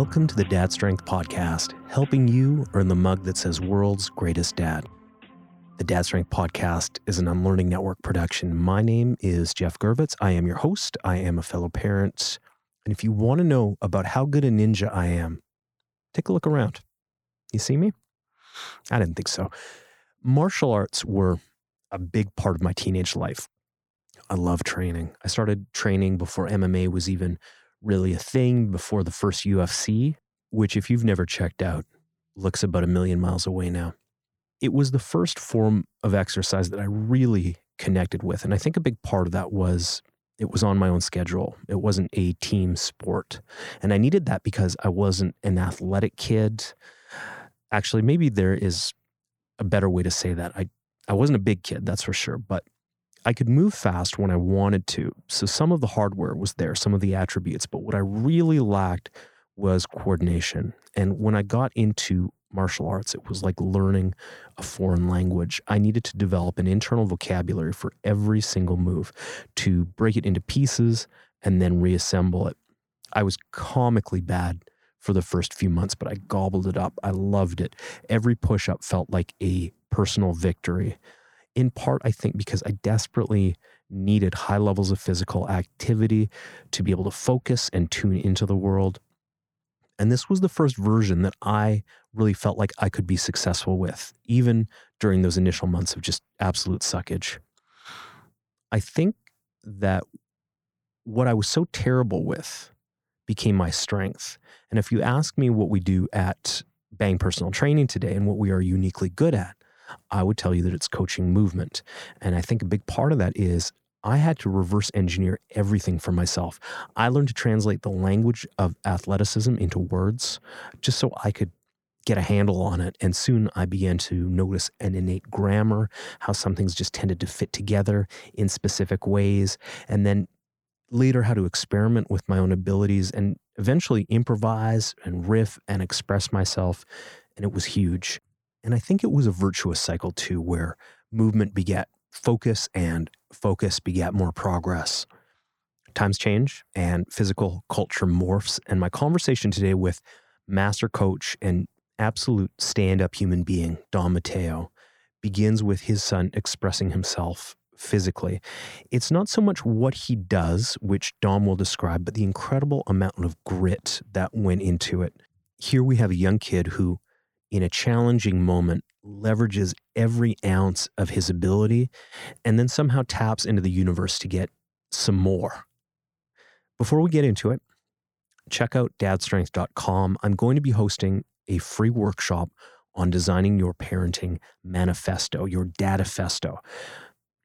Welcome to the Dad Strength Podcast, helping you earn the mug that says World's Greatest Dad. The Dad Strength Podcast is an Unlearning Network production. My name is Jeff Girvitz. I am your host. I am a fellow parent. And if you want to know about how good a ninja I am, take a look around. You see me? I didn't think so. Martial arts were a big part of my teenage life. I love training. I started training before MMA was even really a thing, before the first UFC, which, if you've never checked out, looks about a million miles away now. It was the first form of exercise that I really connected with. And I think a big part of that was it was on my own schedule. It wasn't a team sport. And I needed that because I wasn't an athletic kid. Actually, maybe there is a better way to say that. I, I wasn't a big kid, that's for sure, but I could move fast when I wanted to. So some of the hardware was there, some of the attributes, but what I really lacked was coordination. And when I got into martial arts, it was like learning a foreign language. I needed to develop an internal vocabulary for every single move to break it into pieces and then reassemble it. I was comically bad for the first few months, but I gobbled it up. I loved it. Every push up felt like a personal victory in part, I think, because I desperately needed high levels of physical activity to be able to focus and tune into the world. And this was the first version that I really felt like I could be successful with, even during those initial months of just absolute suckage. I think that what I was so terrible with became my strength. And if you ask me what we do at Bang Personal Training today and what we are uniquely good at, I would tell you that it's coaching movement. And I think a big part of that is I had to reverse engineer everything for myself. I learned to translate the language of athleticism into words just so I could get a handle on it. And soon I began to notice an innate grammar, how some things just tended to fit together in specific ways. And then later, how to experiment with my own abilities and eventually improvise and riff and express myself. And it was huge. And I think it was a virtuous cycle too, where movement begat focus and focus begat more progress. Times change and physical culture morphs. And my conversation today with master coach and absolute stand up human being, Dom Matteo, begins with his son expressing himself physically. It's not so much what he does, which Dom will describe, but the incredible amount of grit that went into it. Here we have a young kid who in a challenging moment leverages every ounce of his ability and then somehow taps into the universe to get some more. Before we get into it, check out dadstrength.com. I'm going to be hosting a free workshop on designing your parenting manifesto, your dadifesto.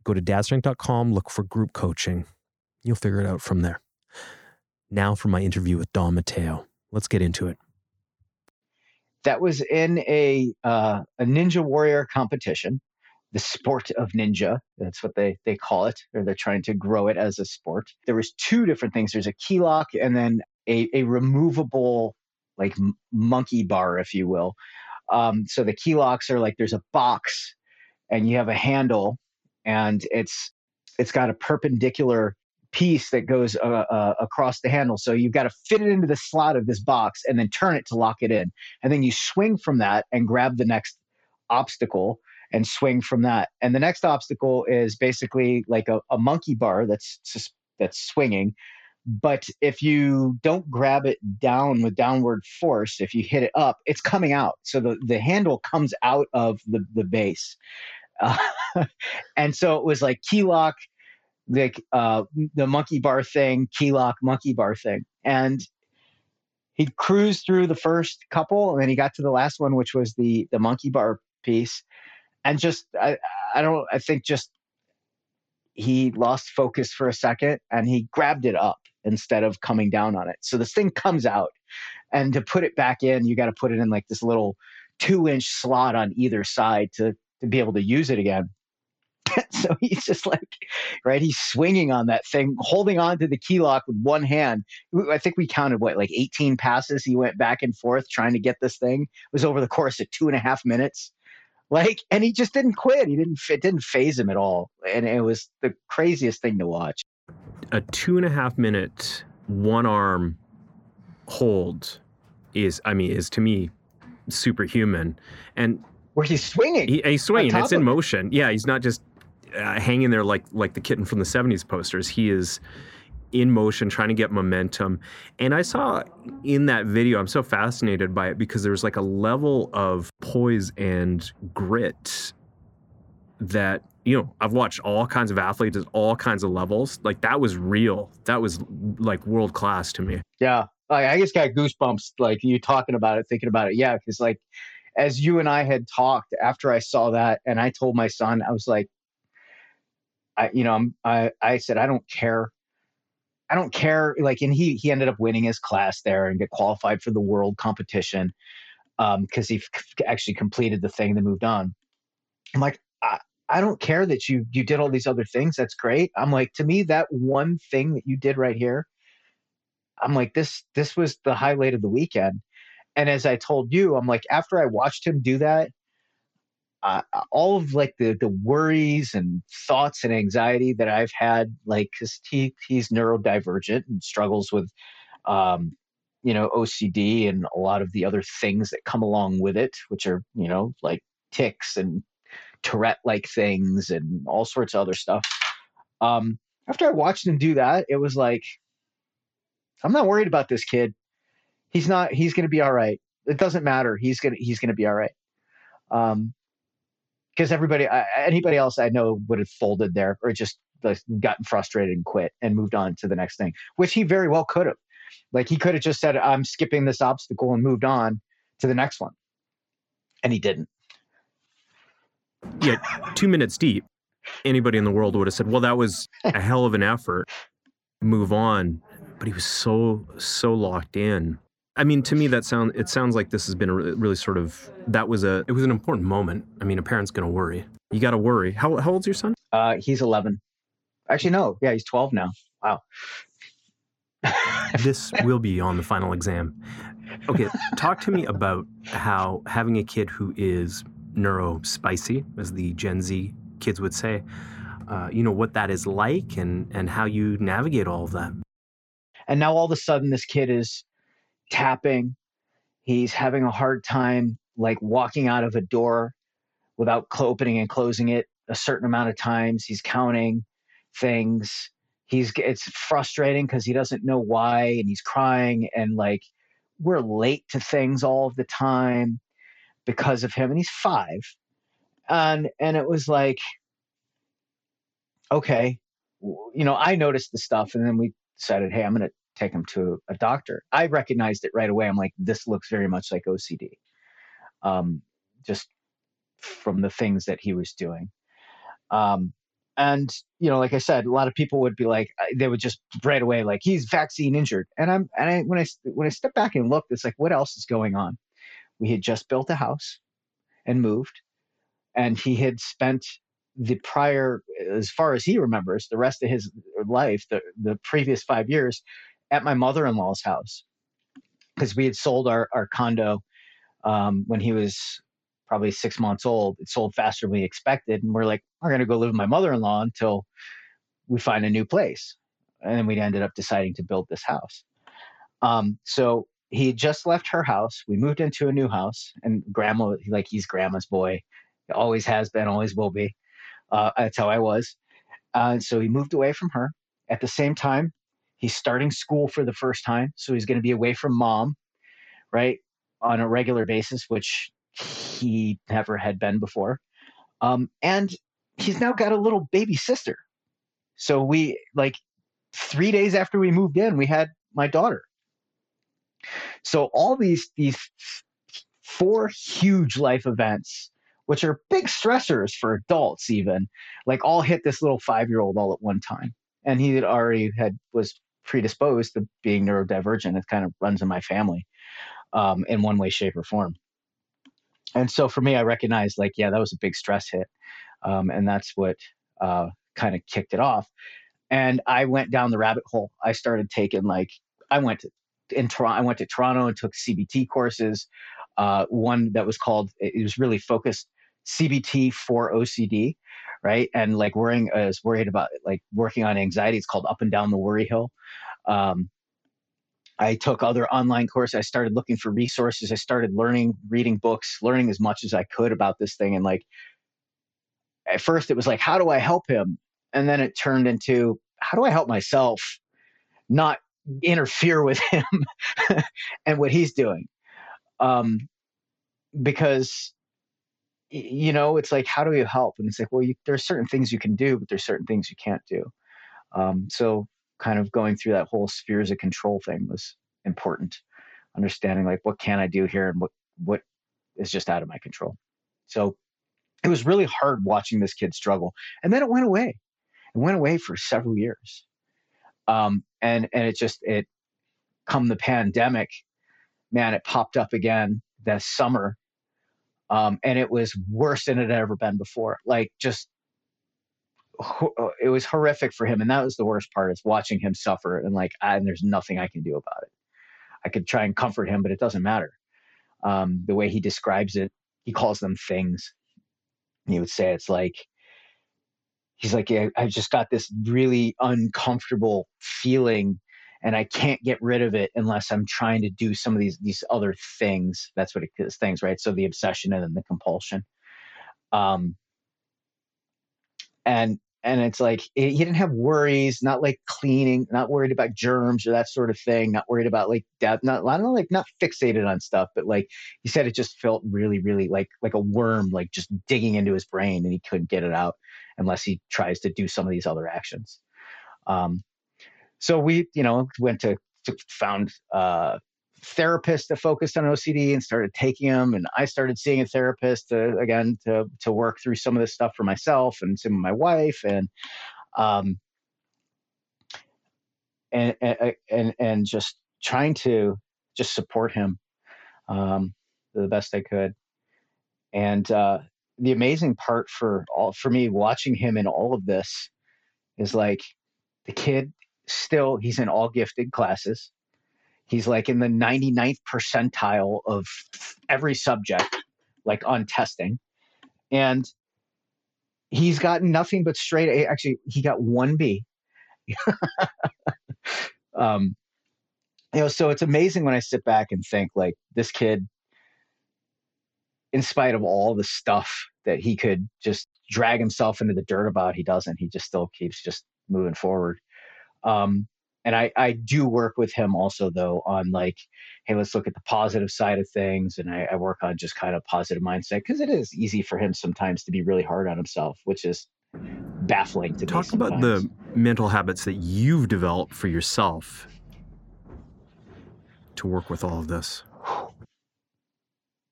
Go to dadstrength.com, look for group coaching. You'll figure it out from there. Now for my interview with Dom Matteo. Let's get into it that was in a uh, a ninja warrior competition the sport of ninja that's what they they call it or they're trying to grow it as a sport. There was two different things. There's a key lock and then a, a removable like monkey bar if you will. Um, so the key locks are like there's a box and you have a handle and it's it's got a perpendicular piece that goes uh, uh, across the handle. So you've got to fit it into the slot of this box and then turn it to lock it in. And then you swing from that and grab the next obstacle and swing from that. And the next obstacle is basically like a, a monkey bar that's that's swinging. But if you don't grab it down with downward force, if you hit it up, it's coming out. So the, the handle comes out of the, the base. Uh, and so it was like key lock, the uh, the monkey bar thing, key lock monkey bar thing, and he cruised through the first couple, and then he got to the last one, which was the the monkey bar piece, and just I I don't I think just he lost focus for a second and he grabbed it up instead of coming down on it. So this thing comes out, and to put it back in, you got to put it in like this little two inch slot on either side to to be able to use it again. so he's just like, right? He's swinging on that thing, holding on to the key lock with one hand. I think we counted what, like 18 passes. He went back and forth trying to get this thing. It was over the course of two and a half minutes. Like, and he just didn't quit. He didn't, it didn't phase him at all. And it was the craziest thing to watch. A two and a half minute, one arm hold is, I mean, is to me superhuman. And where he's swinging, he, he's swinging. It's in motion. Yeah, he's not just uh, hanging there like like the kitten from the '70s posters. He is in motion, trying to get momentum. And I saw in that video, I'm so fascinated by it because there's like a level of poise and grit that you know i've watched all kinds of athletes at all kinds of levels. Like that was real. That was like world class to me. Yeah. I just got goosebumps like you talking about it thinking about it. Yeah because like as you and i had talked after i saw that and i told my son i was like i you know I'm, i i said i don't care i don't care like and he he ended up winning his class there and get qualified for the world competition um because he actually completed the thing and moved on i'm like I, I don't care that you you did all these other things. That's great. I'm like, to me, that one thing that you did right here, I'm like, this this was the highlight of the weekend. And as I told you, I'm like, after I watched him do that, uh, all of like the the worries and thoughts and anxiety that I've had, like, because he he's neurodivergent and struggles with, um, you know, OCD and a lot of the other things that come along with it, which are you know like tics and Tourette like things and all sorts of other stuff. Um, after I watched him do that, it was like, I'm not worried about this kid. He's not. He's going to be all right. It doesn't matter. He's gonna. He's going to be all right. Um, because everybody, anybody else I know would have folded there or just like, gotten frustrated and quit and moved on to the next thing, which he very well could have. Like he could have just said, "I'm skipping this obstacle" and moved on to the next one, and he didn't yeah, two minutes deep, anybody in the world would have said, well, that was a hell of an effort. Move on. But he was so, so locked in. I mean, to me, that sound it sounds like this has been a really, really sort of that was a it was an important moment. I mean, a parent's going to worry. You got to worry. How how old's your son? Uh, he's eleven. Actually, no. Yeah, he's twelve now. Wow. this will be on the final exam. Okay, talk to me about how having a kid who is neuro spicy, as the Gen Z kids would say. Uh, you know what that is like and and how you navigate all of that. And now all of a sudden, this kid is tapping. He's having a hard time like walking out of a door without opening and closing it a certain amount of times. He's counting things. He's it's frustrating because he doesn't know why, and he's crying and like we're late to things all of the time because of him and he's five and and it was like okay you know i noticed the stuff and then we decided hey i'm going to take him to a doctor. I recognized it right away. I'm like this looks very much like ocd um, just from the things that he was doing. Um, and you know like i said a lot of people would be like they would just right away like he's vaccine injured. And i'm and i when i when i step back and look it's like what else is going on? We had just built a house and moved, and he had spent the prior, as far as he remembers, the rest of his life, the, the previous five years, at my mother in law's house. Because we had sold our, our condo um, when he was probably six months old. It sold faster than we expected. And we're like, we're going to go live with my mother in law until we find a new place. And then we ended up deciding to build this house. Um, so he just left her house. We moved into a new house, and grandma, like he's grandma's boy, always has been, always will be. Uh, that's how I was. Uh, so he moved away from her. At the same time, he's starting school for the first time, so he's going to be away from mom, right, on a regular basis, which he never had been before. Um, and he's now got a little baby sister. So we like three days after we moved in, we had my daughter so all these these four huge life events, which are big stressors for adults, even like all hit this little five year old all at one time, and he had already had was predisposed to being neurodivergent. It kind of runs in my family um, in one way, shape, or form. And so for me, I recognized like, yeah, that was a big stress hit, um, and that's what uh, kind of kicked it off. And I went down the rabbit hole. I started taking like I went to in Toronto, I went to Toronto and took CBT courses. Uh, one that was called, it was really focused CBT for OCD, right? And like worrying, I was worried about like working on anxiety. It's called Up and Down the Worry Hill. Um, I took other online courses. I started looking for resources. I started learning, reading books, learning as much as I could about this thing. And like, at first it was like, how do I help him? And then it turned into, how do I help myself not interfere with him and what he's doing? Um, because, you know, it's like, how do you help? And it's like, well, you, there's certain things you can do, but there's certain things you can't do. Um, so kind of going through that whole spheres of control thing was important. Understanding like what can I do here and what what is just out of my control. So it was really hard watching this kid struggle. And then it went away. It went away for several years. Um, and and it just it come the pandemic, man, it popped up again that summer. Um, and it was worse than it had ever been before. Like just uh, it was horrific for him and that was the worst part is watching him suffer and like and there's nothing i can do about it i could try and comfort him but it doesn't matter um, the way he describes it he calls them things he would say it's like he's like yeah, i've just got this really uncomfortable feeling and i can't get rid of it unless i'm trying to do some of these these other things. That's what it is things right? So the obsession and then the compulsion. Um and and it's like he didn't have worries not like cleaning not worried about germs or that sort of thing not worried about like death not i don't know like not fixated on stuff but like he said it just felt really really like like a worm like just digging into his brain and he couldn't get it out unless he tries to do some of these other actions. Um so we you know went to, to found uh therapist that focused on OCD and started taking them. And I started seeing a therapist to, again to to work through some of this stuff for myself and some of my wife and um and and and just trying to just support him um the best I could. And uh the amazing part for all for me watching him in all of this is like the kid still he's in all gifted classes He's like in the 99th percentile of every subject, like on testing. And he's gotten nothing but straight A. Actually, he got one B. um, you know, so it's amazing when I sit back and think like this kid, in spite of all the stuff that he could just drag himself into the dirt about, he doesn't. He just still keeps just moving forward. Um, and I, I do work with him also though on like hey let's look at the positive side of things. And i, I work on just kind of positive mindset because it is easy for him sometimes to be really hard on himself which is baffling to talk about the mental habits that you've developed for yourself to work with all of this.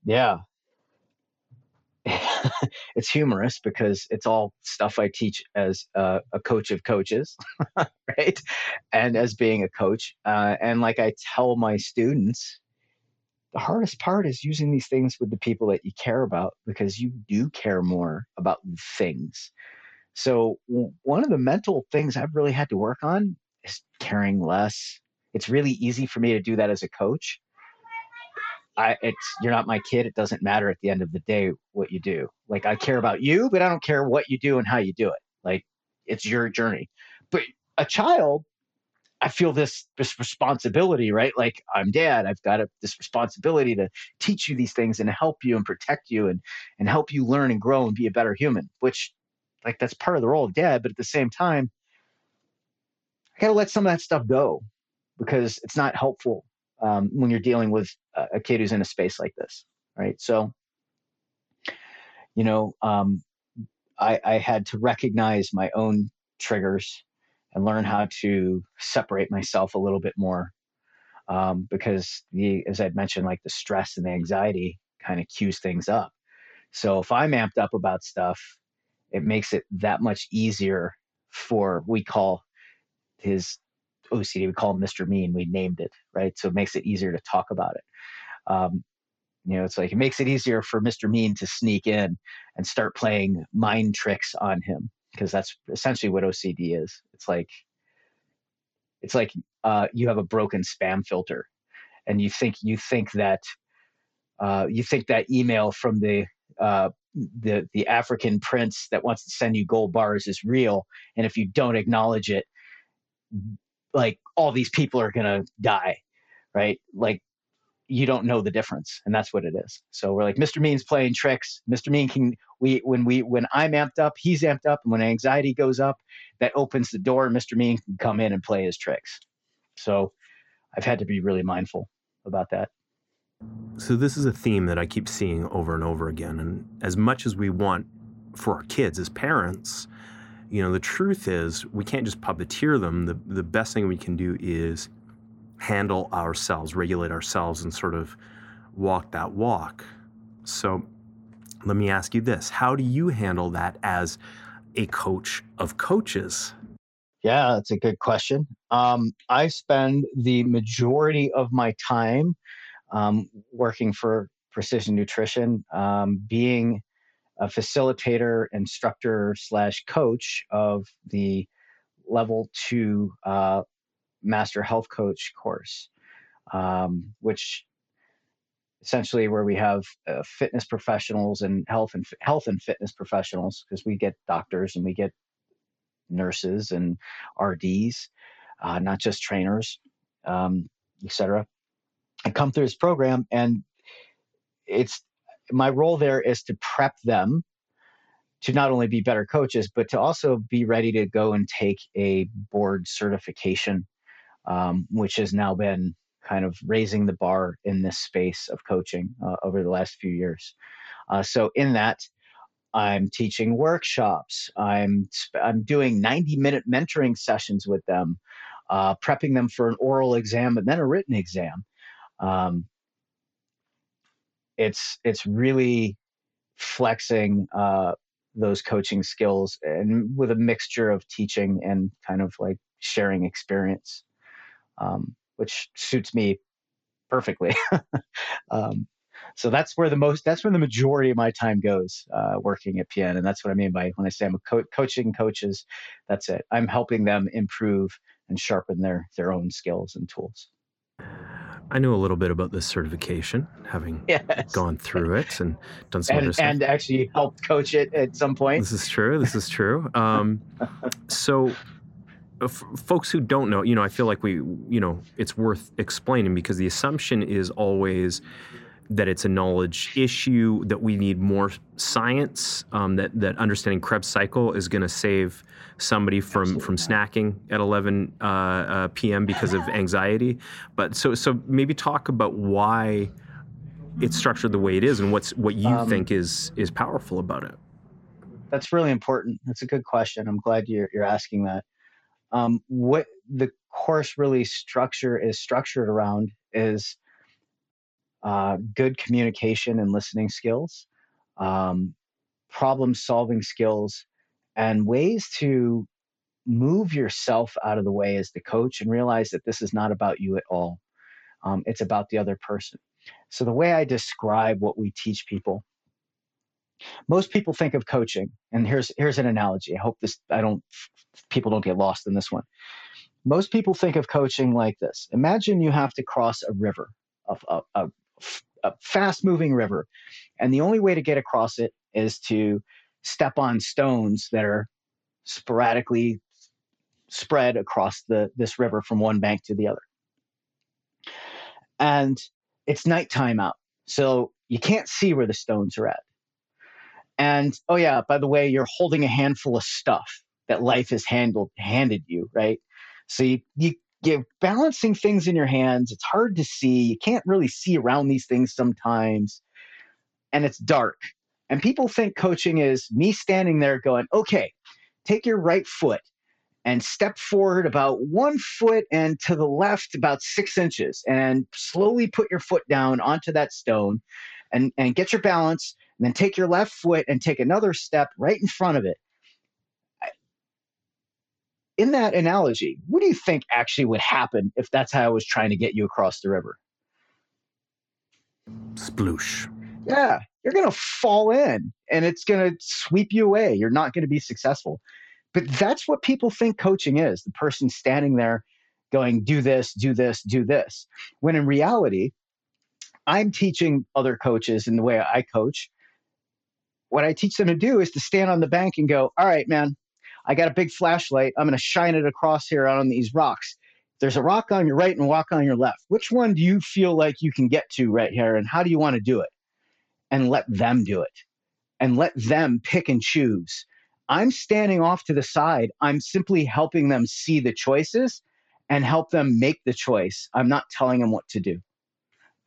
Yeah it's humorous because it's all stuff I teach as a, a coach of coaches, right? And as being a coach. Uh, and like I tell my students, the hardest part is using these things with the people that you care about because you do care more about things. So, one of the mental things I've really had to work on is caring less. It's really easy for me to do that as a coach I it's you're not my kid. It doesn't matter at the end of the day what you do. Like I care about you, but I don't care what you do and how you do it. Like it's your journey. But a child, I feel this this responsibility, right? Like I'm dad. I've got a, this responsibility to teach you these things and help you and protect you and and help you learn and grow and be a better human. Which, like, that's part of the role of dad. But at the same time, I gotta let some of that stuff go because it's not helpful um, when you're dealing with a, kid who's in a space like this, right? So, you know, um, I, I had to recognize my own triggers and learn how to separate myself a little bit more um, because the as I'd mentioned, like the stress and the anxiety kind of cues things up. So if I'm amped up about stuff, it makes it that much easier for we call his OCD. We call him Mr. Mean. We named it, right? So it makes it easier to talk about it. Um, you know, it's like it makes it easier for Mr. Mean to sneak in and start playing mind tricks on him because that's essentially what OCD is. It's like it's like uh, you have a broken spam filter, and you think you think that uh, you think that email from the uh, the the African prince that wants to send you gold bars is real, and if you don't acknowledge it, like all these people are going to die right? Like you don't know the difference, and that's what it is. So we're like, Mr. Mean's playing tricks. Mr. Mean can we when we when I'm amped up, he's amped up, and when anxiety goes up, that opens the door. Mr. Mean can come in and play his tricks. So I've had to be really mindful about that. So this is a theme that I keep seeing over and over again. And as much as we want for our kids as parents, you know, the truth is we can't just puppeteer them. The the best thing we can do is handle ourselves, regulate ourselves, and sort of walk that walk. So let me ask you this How do you handle that as a coach of coaches? Yeah, that's a good question. Um, I spend the majority of my time um, working for Precision Nutrition, um, being a facilitator, instructor, slash coach of the level two uh, master health coach course, um, which essentially where we have uh, fitness professionals and health and health and fitness professionals because we get doctors and we get nurses and RDs, uh, not just trainers, um, etc. I come through this program and it's my role there is to prep them to not only be better coaches, but to also be ready to go and take a board certification um, which has now been kind of raising the bar in this space of coaching uh, over the last few years. Uh, so in that, I'm teaching workshops. I'm I'm doing 90 minute mentoring sessions with them, uh, prepping them for an oral exam and then a written exam. Um, it's it's really flexing uh, those coaching skills and with a mixture of teaching and kind of like sharing experience um, which suits me perfectly. um, so that's where the most that's where the majority of my time goes uh, working at PN, and that's what I mean by when I say I'm co- coaching coaches. That's it. I'm helping them improve and sharpen their their own skills and tools. I knew a little bit about this certification, having yes. gone through it and done some and, and actually helped coach it at some point. This is true. This is true. Um, so f- folks who don't know, you know, I feel like we, you know, it's worth explaining because the assumption is always that it's a knowledge issue, that we need more science, um, that that understanding Krebs cycle is going to save somebody from Absolutely from snacking at 11 uh, uh, p.m. because of anxiety. But so so maybe talk about why it's structured the way it is and what's what you um, think is is powerful about it. That's really important. That's a good question. I'm glad you're you're asking that. Um, what the course really structure is structured around is uh, good communication and listening skills, um, problem solving skills, and ways to move yourself out of the way as the coach and realize that this is not about you at all. Um, it's about the other person. So, the way I describe what we teach people most people think of coaching and here's here's an analogy i hope this i don't people don't get lost in this one most people think of coaching like this imagine you have to cross a river a, a, a, a fast moving river. And the only way to get across it is to step on stones that are sporadically spread across the this river from one bank to the other. And it's nighttime out so you can't see where the stones are at. And oh yeah, by the way, you're holding a handful of stuff that life has handled handed you, right? So you, you you're balancing things in your hands. It's hard to see. You can't really see around these things sometimes. And it's dark. And people think coaching is me standing there going, okay, take your right foot and step forward about one foot and to the left about six inches and slowly put your foot down onto that stone and, and get your balance and then take your left foot and take another step right in front of it. In that analogy, what do you think actually would happen if that's how I was trying to get you across the river? Sploosh. Yeah, you're going to fall in and it's going to sweep you away. You're not going to be successful. But that's what people think coaching is the person standing there going, do this, do this, do this. When in reality, I'm teaching other coaches in the way I coach what I teach them to do is to stand on the bank and go, all right, man, I got a big flashlight. I'm going to shine it across here on these rocks. there's a rock on your right and a rock on your left. Which one do you feel like you can get to right here? And how do you want to do it? And let them do it and let them pick and choose. I'm standing off to the side. I'm simply helping them see the choices and help them make the choice. I'm not telling them what to do.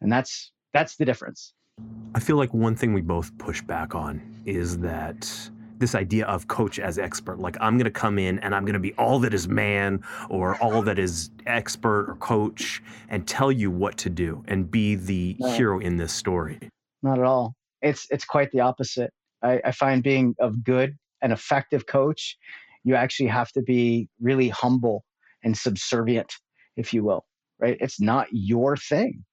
And that's that's the difference. I feel like one thing we both push back on is that this idea of coach as expert. Like I'm going to come in and I'm going to be all that is man or all that is expert or coach and tell you what to do and be the no. hero in this story. Not at all. It's it's quite the opposite. I, I find being a good and effective coach, you actually have to be really humble and subservient, if you will. Right? It's not your thing.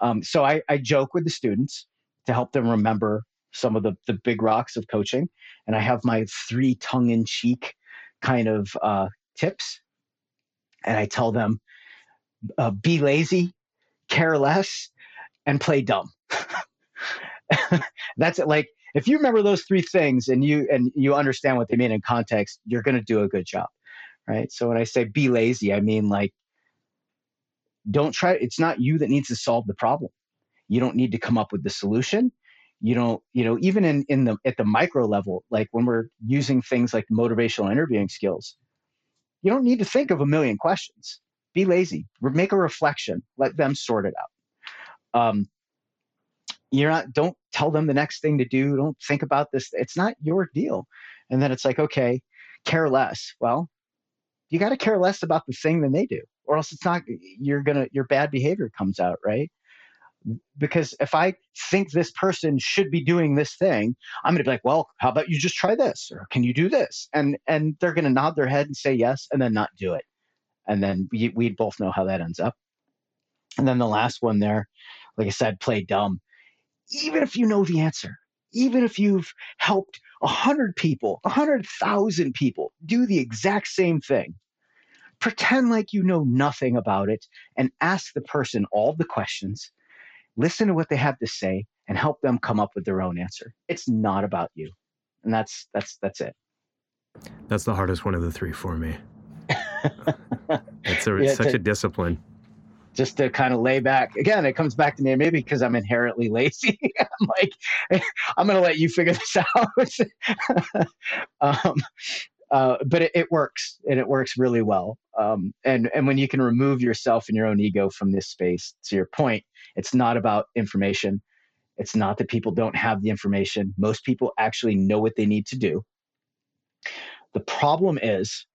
Um, so I, I joke with the students to help them remember some of the, the big rocks of coaching. And I have my three tongue in cheek kind of uh, tips. And I tell them uh, be lazy, care less, and play dumb. That's it. Like, if you remember those three things and you and you understand what they mean in context, you're going to do a good job, right? So when I say be lazy, I mean like don't try. It's not you that needs to solve the problem. You don't need to come up with the solution you don't you know even in in the at the micro level like when we're using things like motivational interviewing skills you don't need to think of a million questions. Be lazy. Make a reflection. Let them sort it out. Um, you're not don't tell them the next thing to do. Don't think about this. It's not your deal. And then it's like okay care less. Well you got to care less about the thing than they do or else it's not you're gonna your bad behavior comes out right because if I think this person should be doing this thing, I'm going to be like, well, how about you just try this or can you do this? And and they're going to nod their head and say yes and then not do it. And then we we both know how that ends up. And then the last one there, like I said, play dumb. Even if you know the answer, even if you've helped a hundred people, a hundred thousand people do the exact same thing, pretend like you know nothing about it and ask the person all the questions listen to what they have to say and help them come up with their own answer. It's not about you. And that's that's that's it. That's the hardest one of the three for me. it's, a, yeah, such to, a discipline. Just to kind of lay back. Again, it comes back to me maybe because I'm inherently lazy. I'm like, I'm going to let you figure this out. um, uh, but it, it, works and it works really well. Um, and and when you can remove yourself and your own ego from this space, to your point, it's not about information. It's not that people don't have the information. Most people actually know what they need to do. The problem is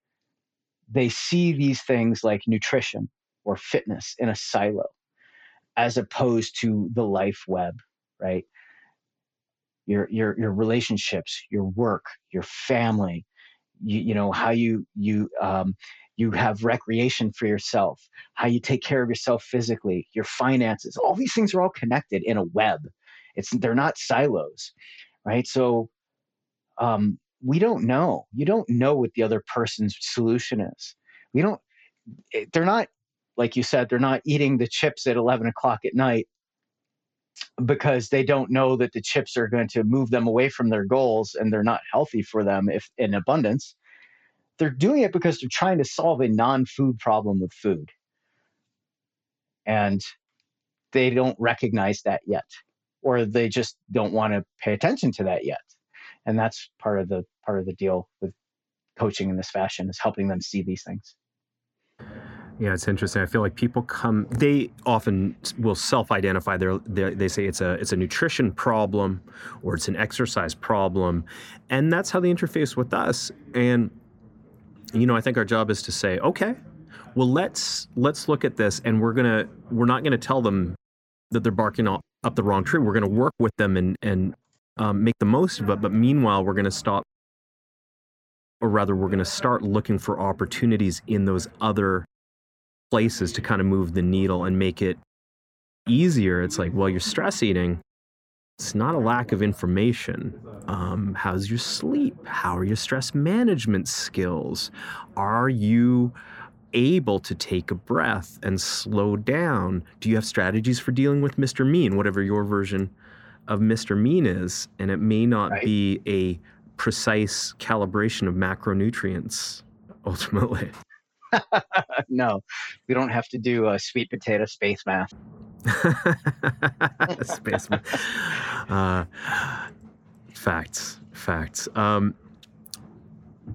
they see these things like nutrition or fitness in a silo as opposed to the life web, right? Your, your, your relationships, your work, your family, you, you know how you you um, you have recreation for yourself how you take care of yourself physically your finances all these things are all connected in a web. It's they're not silos right? So um, we don't know. You don't know what the other person's solution is. We don't eh, they're not like you said they're not eating the chips at 11 o'clock at night because they don't know that the chips are going to move them away from their goals and they're not healthy for them if in abundance. They're doing it because they're trying to solve a non-food problem with food. And they don't recognize that yet or they just don't want to pay attention to that yet. And that's part of the part of the deal with coaching in this fashion is helping them see these things yeah, it's interesting. I feel like people come; they often will self-identify. They're, they're, they say it's a it's a nutrition problem or it's an exercise problem, and that's how they interface with us. And you know, I think our job is to say, okay, well, let's let's look at this, and we're gonna we're not gonna tell them that they're barking up, the wrong tree. We're gonna work with them and and um, make the most of it. But meanwhile, we're gonna stop, or rather, we're gonna start looking for opportunities in those other places to kind of move the needle and make it easier. It's like, well, you're stress eating. It's not a lack of information. Um, how's your sleep? How are your stress management skills? Are you able to take a breath and slow down? Do you have strategies for dealing with Mr. Mean, whatever your version of Mr. Mean is? And it may not right. be a precise calibration of macronutrients ultimately. no, we don't have to do a sweet potato space math. space math. Uh, facts, facts. Um,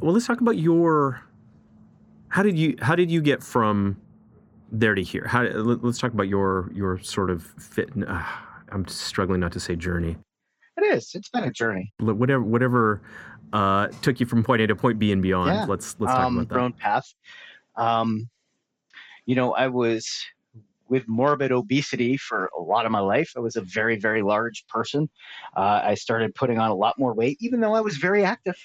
well, let's talk about your. How did you How did you get from there to here? How let's talk about your your sort of fit. Uh, I'm struggling not to say journey. It is. It's been a journey. Whatever whatever uh, took you from point A to point B and beyond. Yeah. Let's let's talk um, about that. Own path. Um, you know, I was with morbid obesity for a lot of my life. I was a very, very large person. Uh, I started putting on a lot more weight, even though I was very active.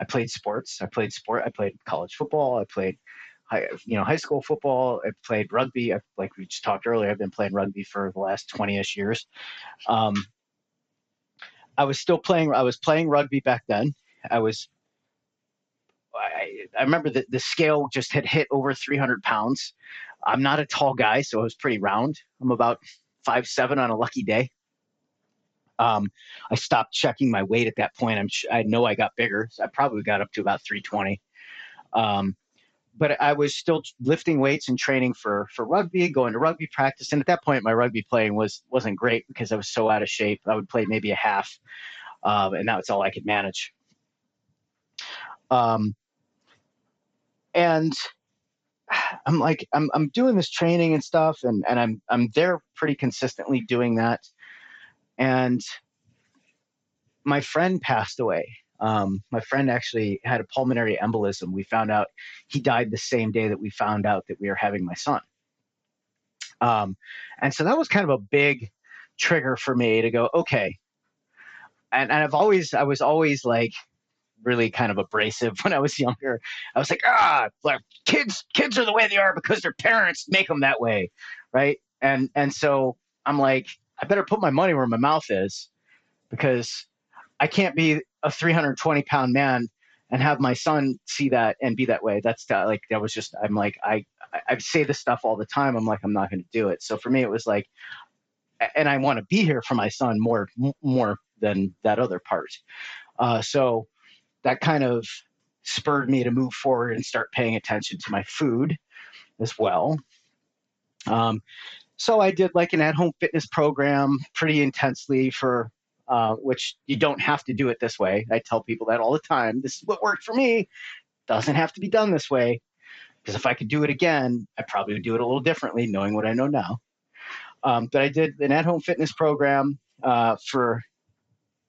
I played sports. I played sport. I played college football. I played, high, you know, high school football. I played rugby. I, like we just talked earlier, I've been playing rugby for the last 20ish years. Um, I was still playing. I was playing rugby back then. I was. I, I remember that the scale just had hit over 300 pounds. I'm not a tall guy, so I was pretty round. I'm about five seven on a lucky day. Um, I stopped checking my weight at that point. I'm I know I got bigger. So I probably got up to about 320. Um, but I was still lifting weights and training for for rugby, going to rugby practice. And at that point, my rugby playing was wasn't great because I was so out of shape. I would play maybe a half, um, and that was all I could manage. Um, and I'm like, I'm I'm doing this training and stuff, and and I'm I'm there pretty consistently doing that. And my friend passed away. Um, my friend actually had a pulmonary embolism. We found out he died the same day that we found out that we were having my son. Um, and so that was kind of a big trigger for me to go, okay. And, and I've always, I was always like, really kind of abrasive when I was younger. I was like, ah, like kids, kids are the way they are because their parents make them that way, right? And and so I'm like, I better put my money where my mouth is, because I can't be a 320 pound man and have my son see that and be that way. That's that, like that was just I'm like I I say this stuff all the time. I'm like I'm not going to do it. So for me, it was like, and I want to be here for my son more more than that other part. Uh, so that kind of spurred me to move forward and start paying attention to my food as well. Um, so I did like an at-home fitness program pretty intensely for uh, which you don't have to do it this way. I tell people that all the time. This is what worked for me. Doesn't have to be done this way. Because if I could do it again, I probably would do it a little differently, knowing what I know now. Um, but I did an at-home fitness program uh, for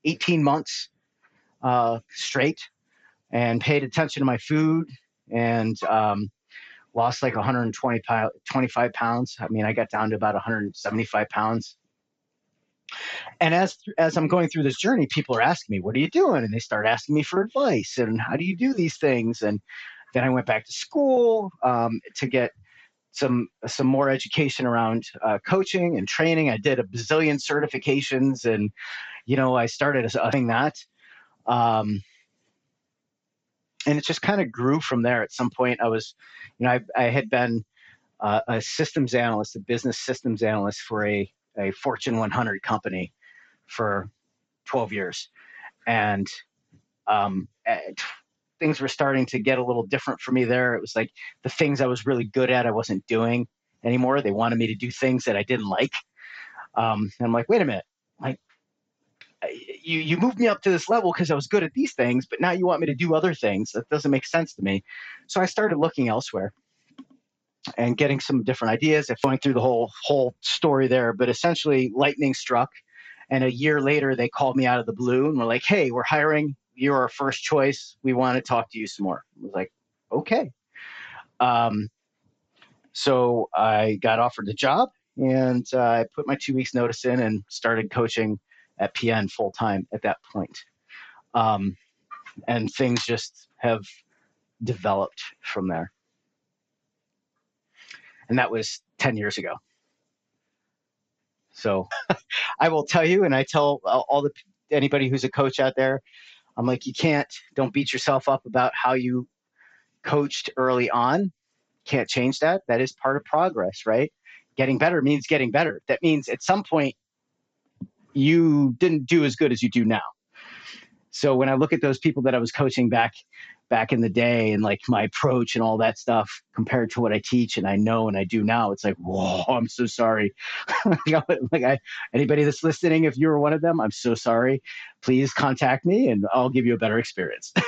18 months uh, straight and paid attention to my food and um, lost like 120 pounds, 25 pounds. I mean, I got down to about 175 pounds. And as as I'm going through this journey, people are asking me, "What are you doing?" And they start asking me for advice and how do you do these things? And then I went back to school um, to get some some more education around uh, coaching and training. I did a bazillion certifications, and you know, I started doing that. Um, and it just kind of grew from there. At some point, I was, you know, I, I had been uh, a systems analyst, a business systems analyst for a, a Fortune 100 company for 12 years. And um, things were starting to get a little different for me there. It was like the things I was really good at, I wasn't doing anymore. They wanted me to do things that I didn't like. Um, and I'm like, wait a minute, like you you moved me up to this level because I was good at these things, but now you want me to do other things. That doesn't make sense to me. So I started looking elsewhere and getting some different ideas. I'm Going through the whole whole story there, but essentially lightning struck, and a year later they called me out of the blue and were like, "Hey, we're hiring. You're our first choice. We want to talk to you some more." I was like, "Okay." Um, so I got offered the job and uh, I put my two weeks notice in and started coaching at PN full time at that point. Um, and things just have developed from there. And that was 10 years ago. So I will tell you, and I tell all the anybody who's a coach out there, I'm like, you can't, don't beat yourself up about how you coached early on. Can't change that. That is part of progress, right? Getting better means getting better. That means at some point you didn't do as good as you do now. So when I look at those people that I was coaching back back in the day and like my approach and all that stuff compared to what I teach and I know and I do now, it's like, whoa, I'm so sorry. like I, anybody that's listening, if you're one of them, I'm so sorry. Please contact me and I'll give you a better experience.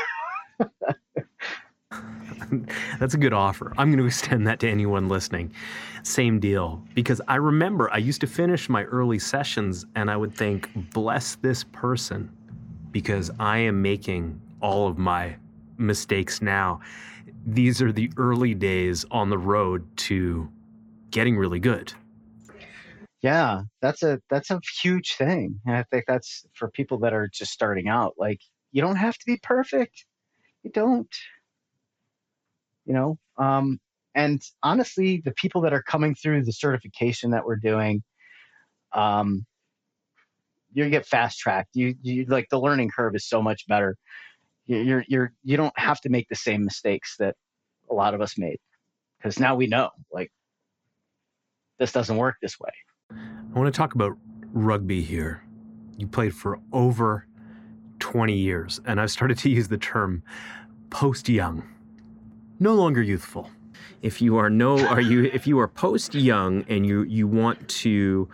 That's a good offer. I'm going to extend that to anyone listening. Same deal. Because I remember I used to finish my early sessions and I would think, bless this person because I am making all of my mistakes now. These are the early days on the road to getting really good. Yeah, that's a that's a huge thing. And I think that's for people that are just starting out. Like you don't have to be perfect. You don't. You know, um, and honestly, the people that are coming through the certification that we're doing, um, you get fast tracked. You you like the learning curve is so much better. You're you're you don't have to make the same mistakes that a lot of us made because now we know like this doesn't work this way. I want to talk about rugby here. You played for over 20 years, and I've started to use the term post young, no longer youthful. If you are no, are you if you are post young and you you want to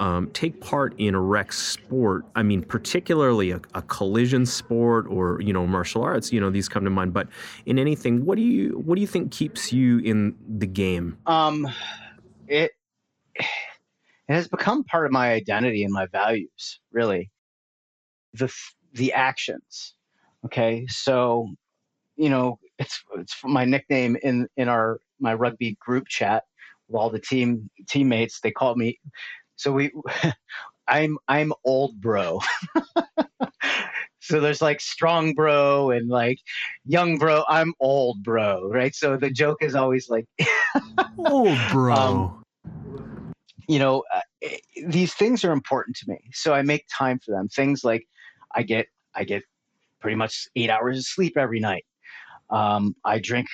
um, take part in a rec sport, I mean, particularly a, a, collision sport or you know martial arts, you know these come to mind. But in anything, what do you what do you think keeps you in the game? Um, it it has become part of my identity and my values. Really, the the actions. Okay, so you know it's it's my nickname in in our my rugby group chat with all the team teammates. They call me so we, I'm I'm old bro. so there's like strong bro and like young bro. I'm old bro, right? So the joke is always like old bro. Um, you know, uh, these things are important to me, so I make time for them. Things like I get I get pretty much eight hours of sleep every night. Um, I drink,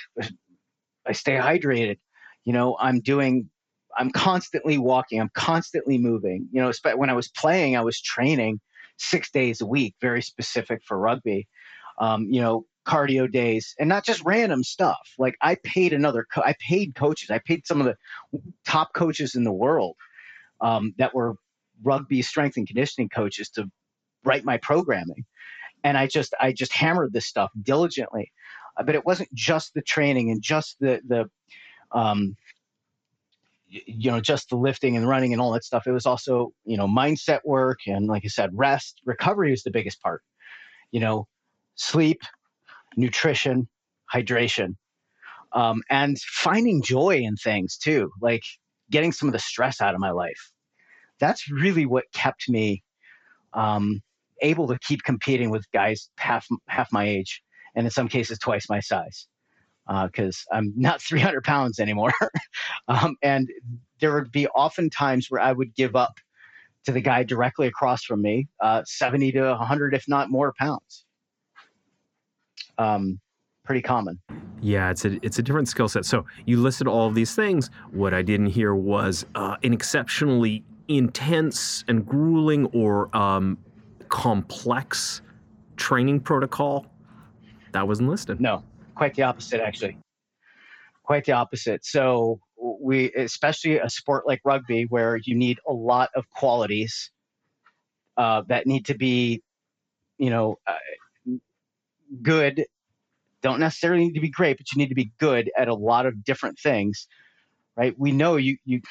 I stay hydrated. You know, I'm doing I'm constantly walking. I'm constantly moving. You know, when I was playing, I was training six days a week, very specific for rugby. Um, you know, cardio days, and not just random stuff. Like I paid another, co- I paid coaches. I paid some of the top coaches in the world um, that were rugby strength and conditioning coaches to write my programming, and I just, I just hammered this stuff diligently. Uh, but it wasn't just the training and just the the um, you know just the lifting and running and all that stuff. It was also you know mindset work and like i said rest. Recovery is the biggest part. You know sleep nutrition hydration um, and finding joy in things too like getting some of the stress out of my life. That's really what kept me um, able to keep competing with guys half half my age and in some cases twice my size because uh, I'm not 300 pounds anymore. um, and there would be often times where I would give up to the guy directly across from me, uh, 70 to 100, if not more pounds. Um, pretty common. Yeah, it's a it's a different skill set. So you listed all of these things. What I didn't hear was uh, an exceptionally intense and grueling or um, complex training protocol. That wasn't listed. No, quite the opposite, actually. Quite the opposite. So we, especially a sport like rugby, where you need a lot of qualities uh, that need to be, you know, uh, good. Don't necessarily need to be great, but you need to be good at a lot of different things, right? We know you, you,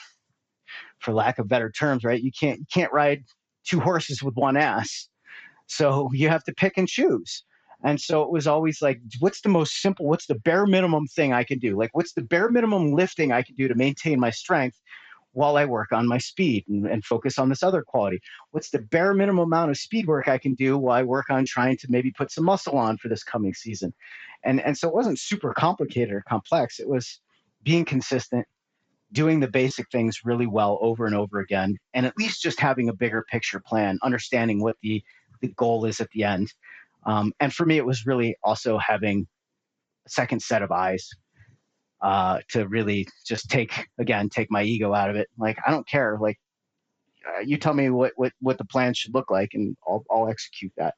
for lack of better terms, right? You can't, you can't ride two horses with one ass. So you have to pick and choose. And so it was always like, what's the most simple, what's the bare minimum thing I can do? Like, what's the bare minimum lifting I can do to maintain my strength while I work on my speed and, and focus on this other quality? What's the bare minimum amount of speed work I can do while I work on trying to maybe put some muscle on for this coming season? And, and so it wasn't super complicated or complex. It was being consistent, doing the basic things really well over and over again, and at least just having a bigger picture plan, understanding what the, the goal is at the end um, and for me, it was really also having a second set of eyes uh, to really just take again take my ego out of it. Like I don't care. Like uh, you tell me what, what what the plan should look like, and I'll I'll execute that.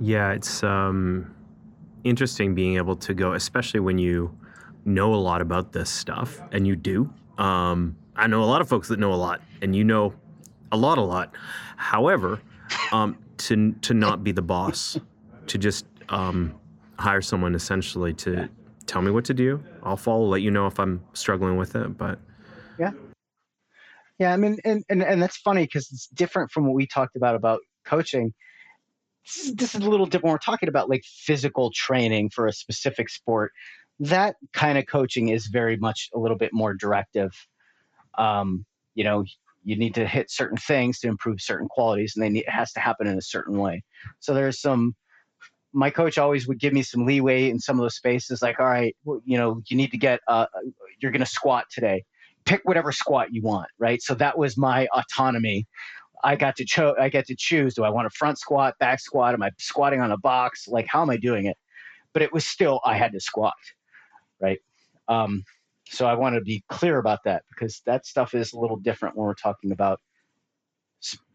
Yeah, it's um, interesting being able to go, especially when you know a lot about this stuff, and you do. Um, I know a lot of folks that know a lot, and you know a lot, a lot. However, um, to to not be the boss, to just um, hire someone essentially to tell me what to do. I'll follow, let you know if I'm struggling with it. But yeah, yeah. I mean, and and, and that's funny because it's different from what we talked about about coaching. This is, this is a little different. We're talking about like physical training for a specific sport. That kind of coaching is very much a little bit more directive. Um, you know, you need to hit certain things to improve certain qualities, and they need, it has to happen in a certain way. So there's some my coach always would give me some leeway in some of those spaces like all right you know you need to get uh, you're going to squat today. Pick whatever squat you want right? So that was my autonomy. I got to cho- i get to choose do i want a front squat back squat? Am i squatting on a box? Like how am i doing it? But it was still i had to squat right? Um, so i want to be clear about that because that stuff is a little different when we're talking about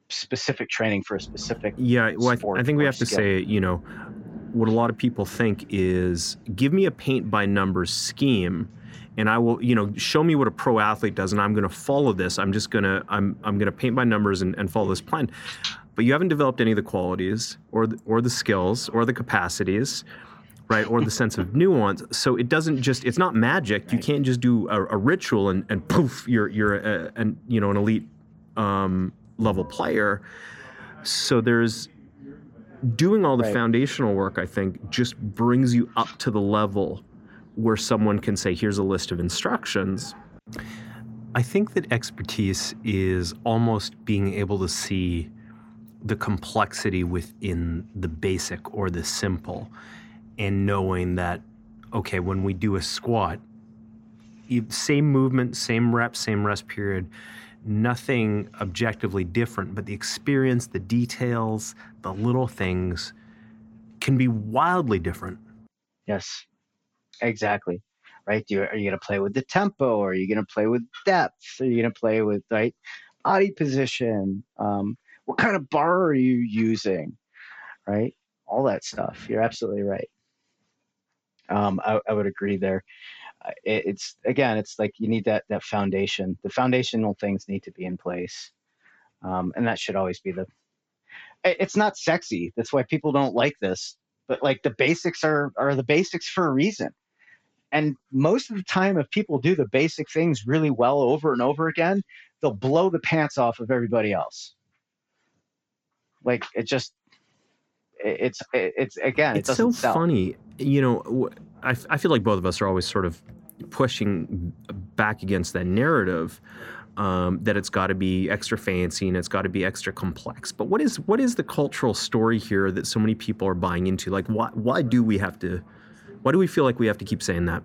specific training for a specific yeah well I, th- I, think we have skill. to say you know what a lot of people think is give me a paint by numbers scheme and I will, you know, show me what a pro athlete does and I'm going to follow this. I'm just going to, I'm, I'm going to paint by numbers and, and follow this plan. But you haven't developed any of the qualities or the, or the skills or the capacities, right? Or the sense of nuance. So it doesn't just, it's not magic. You can't just do a, a ritual and, and poof, you're, you're a, an, you know, an elite um, level player. So there's, doing all the right. foundational work, I think, just brings you up to the level where someone can say, here's a list of instructions. I think that expertise is almost being able to see the complexity within the basic or the simple and knowing that, okay, when we do a squat, same movement, same rep, same rest period, nothing objectively different, but the experience, the details, the little things can be wildly different. Yes, exactly. Right? You, are you going to play with the tempo? Are you going to play with depth? Are you going to play with right body position? Um, what kind of bar are you using? Right? All that stuff. You're absolutely right. Um, I, I would agree there it, it's again, it's like you need that that foundation. The foundational things need to be in place, um, and that should always be the. It, it's not sexy. That's why people don't like this. But like the basics are are the basics for a reason. And most of the time, if people do the basic things really well over and over again, they'll blow the pants off of everybody else. Like it just, it's it's again, it's it so sell. funny. You know, I, I feel like both of us are always sort of pushing back against that narrative um, that it's got to be extra fancy and it's got to be extra complex. But what is what is the cultural story here that so many people are buying into? Like, why why do we have to? Why do we feel like we have to keep saying that?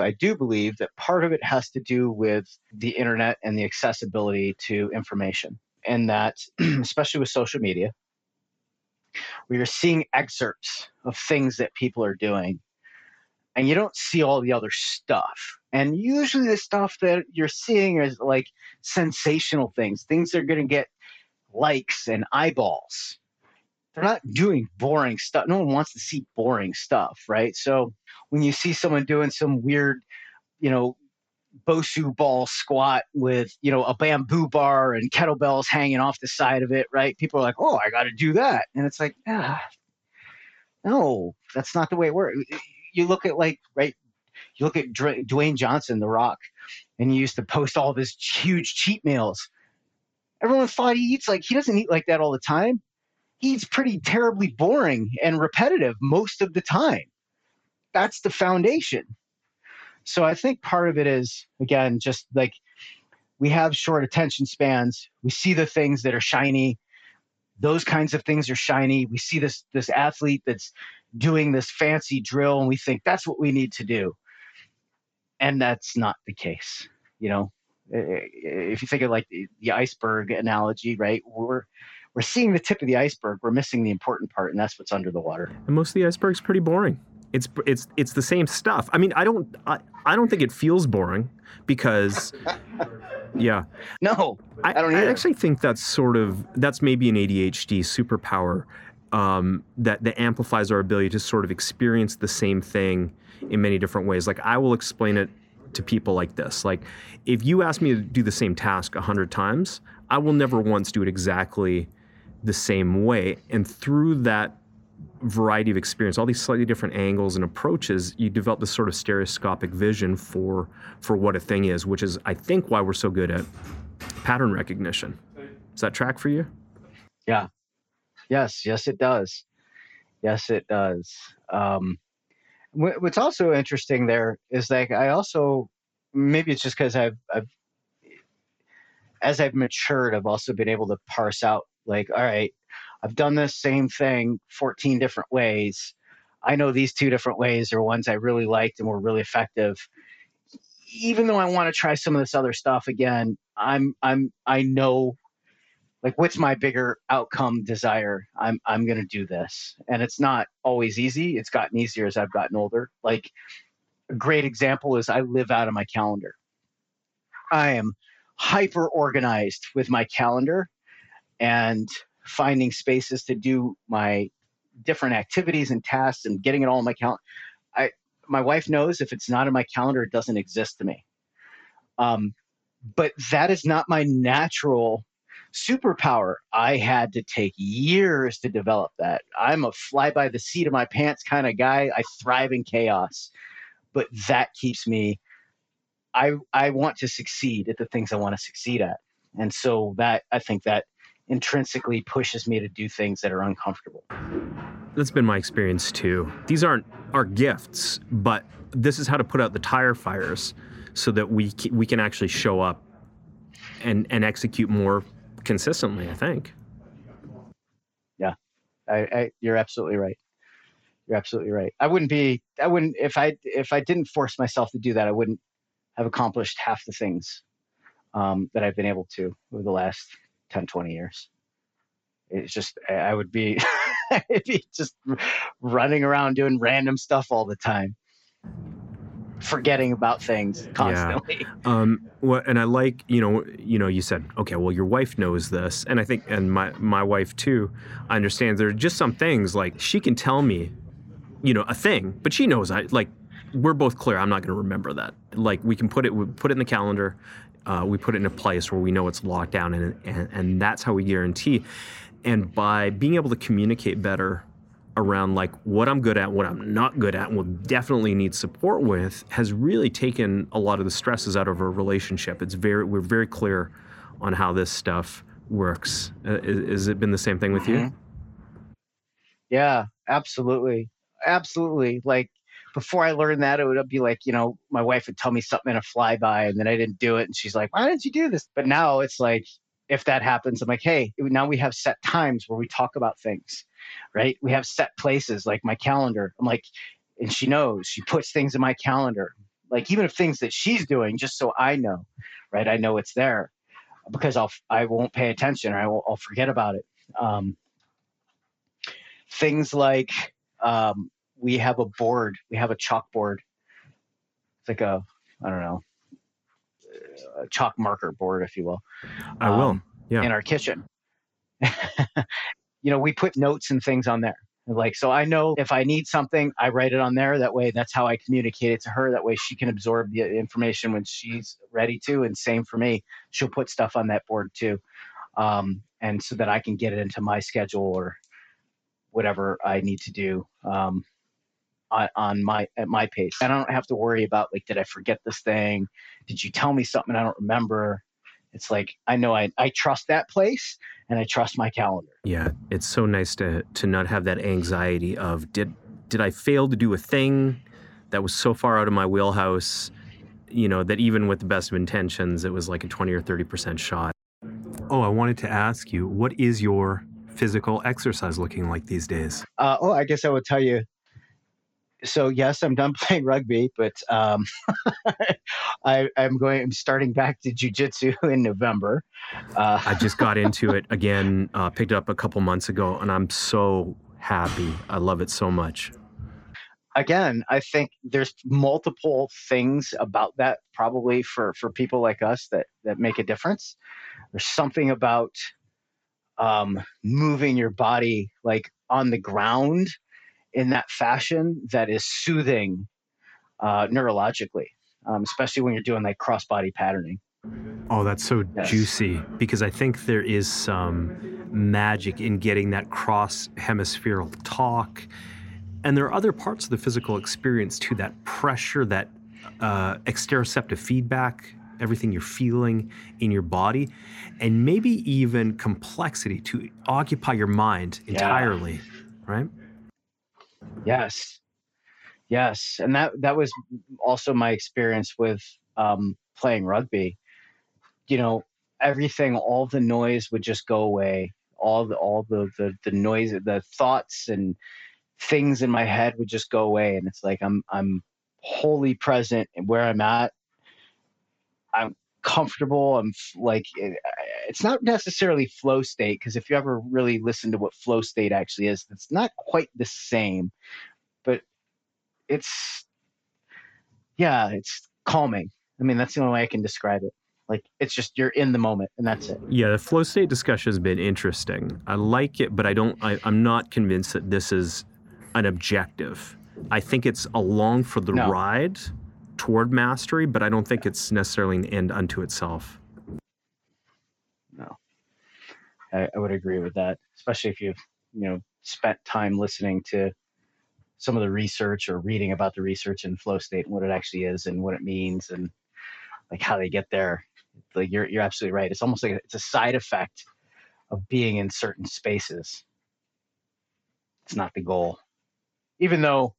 I do believe that part of it has to do with the internet and the accessibility to information, and that especially with social media, we are seeing excerpts of things that people are doing and you don't see all the other stuff. And usually the stuff that you're seeing is like sensational things, things that are going to get likes and eyeballs. They're not doing boring stuff. No one wants to see boring stuff, right? So when you see someone doing some weird, you know, Bosu ball squat with, you know, a bamboo bar and kettlebells hanging off the side of it, right? People are like, oh, I got to do that. And it's like, ah, no, that's not the way it works you look at like right you look at Dwayne Johnson, The Rock, and he used to post all of his huge cheat meals. Everyone thought he eats like he doesn't eat like that all the time. He eats pretty terribly boring and repetitive most of the time. That's the foundation. So I think part of it is again just like we have short attention spans. We see the things that are shiny. Those kinds of things are shiny. We see this this athlete that's doing this fancy drill and we think that's what we need to do. And that's not the case. You know, if you think of like the, iceberg analogy, right? We're we're seeing the tip of the iceberg. We're missing the important part, and that's what's under the water. And most of the iceberg's pretty boring. It's it's it's the same stuff. I mean, I don't I, I don't think it feels boring because yeah. No, I, I don't. I actually think that's sort of that's maybe an ADHD superpower um, that that amplifies our ability to sort of experience the same thing in many different ways. Like I will explain it to people like this: like if you ask me to do the same task a hundred times, I will never once do it exactly the same way. And through that variety of experience, all these slightly different angles and approaches, you develop this sort of stereoscopic vision for for what a thing is, which is I think why we're so good at pattern recognition. Does that track for you? Yeah. Yes, yes it does. Yes it does. Um what's also interesting there is like I also maybe it's just because I've I've as I've matured, I've also been able to parse out like, all right, I've done this same thing 14 different ways. I know these two different ways are ones I really liked and were really effective. Even though I want to try some of this other stuff again, I'm I'm I know like what's my bigger outcome desire? I'm i'm going to do this. And it's not always easy. It's gotten easier as i've gotten older. Like a great example is i live out of my calendar. I am hyper organized with my calendar and finding spaces to do my different activities and tasks and getting it all in my calendar. I my wife knows if it's not in my calendar, it doesn't exist to me. Um, but that is not my natural superpower. I had to take years to develop that. I'm a fly by the seat of my pants kind of guy. I thrive in chaos, but that keeps me. I I want to succeed at the things I want to succeed at, and so that I think that intrinsically pushes me to do things that are uncomfortable. That's been my experience too. These aren't our gifts, but this is how to put out the tire fires so that we we can actually show up and and execute more consistently. I think. Yeah, I, I, you're absolutely right. You're absolutely right. I wouldn't be. I wouldn't if I if I didn't force myself to do that. I wouldn't have accomplished half the things um, that I've been able to over the last 10, 20 years. It's just, I would be, I'd be just running around doing random stuff all the time, forgetting about things constantly. Yeah. Um, well, and I like, you know, you know, you said, okay, well, your wife knows this, and I think, and my my wife too, understands there are just some things like she can tell me, you know, a thing, but she knows I like we're both clear. I'm not going to remember that. Like we can put it, we put it in the calendar uh, we put it in a place where we know it's locked down, and, and, and that's how we guarantee. And by being able to communicate better around like what I'm good at, what I'm not good at, and will definitely need support with, has really taken a lot of the stresses out of our relationship. It's very we're very clear on how this stuff works. Uh, is, has it been the same thing with mm-hmm. you? Yeah, absolutely, absolutely. Like before I learned that, it would be like, you know, my wife would tell me something in a flyby and then I didn't do it. And she's like, why didn't you do this? But now it's like, if that happens, I'm like, hey, now we have set times where we talk about things, right? We have set places like my calendar. I'm like, and she knows, she puts things in my calendar, like even if things that she's doing, just so I know, right? I know it's there because I'll, I won't pay attention or I will, I'll forget about it. Um, things like, um, we have a board. We have a chalkboard. It's like a I don't know, a chalk marker board, if you will. I will. Um, yeah. In our kitchen. you know, we put notes and things on there. Like, so I know if I need something, I write it on there. That way, that's how I communicate it to her. That way, she can absorb the information when she's ready to. And same for me, she'll put stuff on that board too. Um, and so that I can get it into my schedule or whatever I need to do. Um, on, my at my pace. I don't have to worry about like, did I forget this thing? Did you tell me something I don't remember? It's like I know I, I trust that place and I trust my calendar. Yeah, it's so nice to to not have that anxiety of did did I fail to do a thing that was so far out of my wheelhouse, you know, that even with the best of intentions, it was like a 20 or 30% shot. Oh, I wanted to ask you, what is your physical exercise looking like these days? Uh, oh, I guess I would tell you so yes, I'm done playing rugby, but um, I, am going. I'm starting back to jujitsu in November. Uh, I just got into it again. Uh, picked it up a couple months ago, and I'm so happy. I love it so much. Again, I think there's multiple things about that probably for for people like us that that make a difference. There's something about um, moving your body like on the ground in that fashion that is soothing uh, neurologically, um, especially when you're doing like cross body patterning. Oh, that's so yes. juicy because I think there is some magic in getting that cross hemispherical talk. And there are other parts of the physical experience too that pressure, that uh, exteroceptive feedback, everything you're feeling in your body, and maybe even complexity to occupy your mind entirely, yeah. right? Yes. Yes. And that, that was also my experience with um, playing rugby. You know, everything, all the noise would just go away. All the, all the, the, the noise, the thoughts and things in my head would just go away. And it's like, I'm, I'm wholly present where I'm at. I'm comfortable. I'm like, it, it's not necessarily flow state because if you ever really listen to what flow state actually is, it's not quite the same, but it's, yeah, it's calming. I mean, that's the only way I can describe it. Like it's just you're in the moment and that's it. Yeah, the flow state discussion has been interesting. I like it, but I don't. I, I'm not convinced that this is an objective. I think it's along for the no. ride toward mastery, but I don't think it's necessarily an end unto itself. No, I, I would agree with that, especially if you've you know spent time listening to some of the research or reading about the research in flow state and what it actually is and what it means and like how they get there. Like you're you're absolutely right. It's almost like it's a side effect of being in certain spaces. It's not the goal. Even though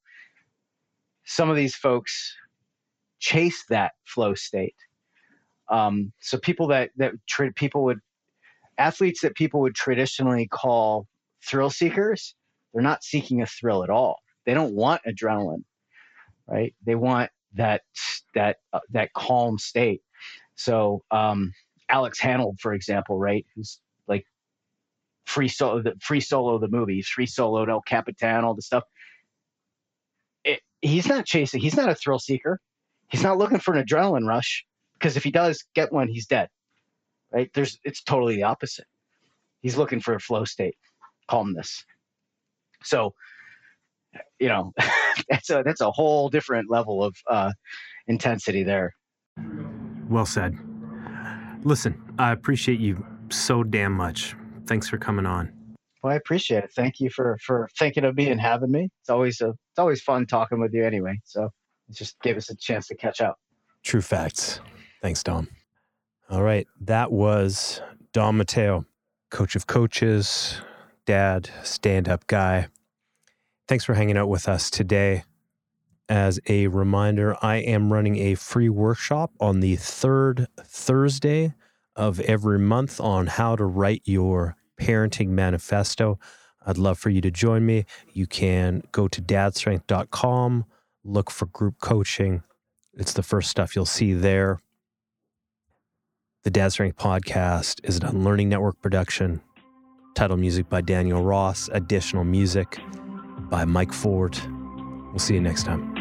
some of these folks chase that flow state. Um, so people that that tra- people would athletes that people would traditionally call thrill seekers, they're not seeking a thrill at all. They don't want adrenaline, right? They want that that uh, that calm state. So um, Alex Honnold, for example, right, who's like free solo, the free solo the movie, free soloed El Capitan, all the stuff he's not chasing. He's not a thrill seeker. He's not looking for an adrenaline rush because if he does get one, he's dead. Right? There's it's totally the opposite. He's looking for a flow state, calmness. So, you know, that's a that's a whole different level of uh, intensity there. Well said. Listen, I appreciate you so damn much. Thanks for coming on. Well, I appreciate it. Thank you for for thinking of me and having me. It's always a it's always fun talking with you anyway. So just gave us a chance to catch up. True facts. Thanks, Dom. All right, that was Dom Matteo, coach of coaches, dad, stand-up guy. Thanks for hanging out with us today. As a reminder, I am running a free workshop on the third Thursday of every month on how to write your Parenting Manifesto. I'd love for you to join me. You can go to dadstrength.com, look for group coaching. It's the first stuff you'll see there. The Dad Strength Podcast is an Unlearning Network production. Title music by Daniel Ross, additional music by Mike Ford. We'll see you next time.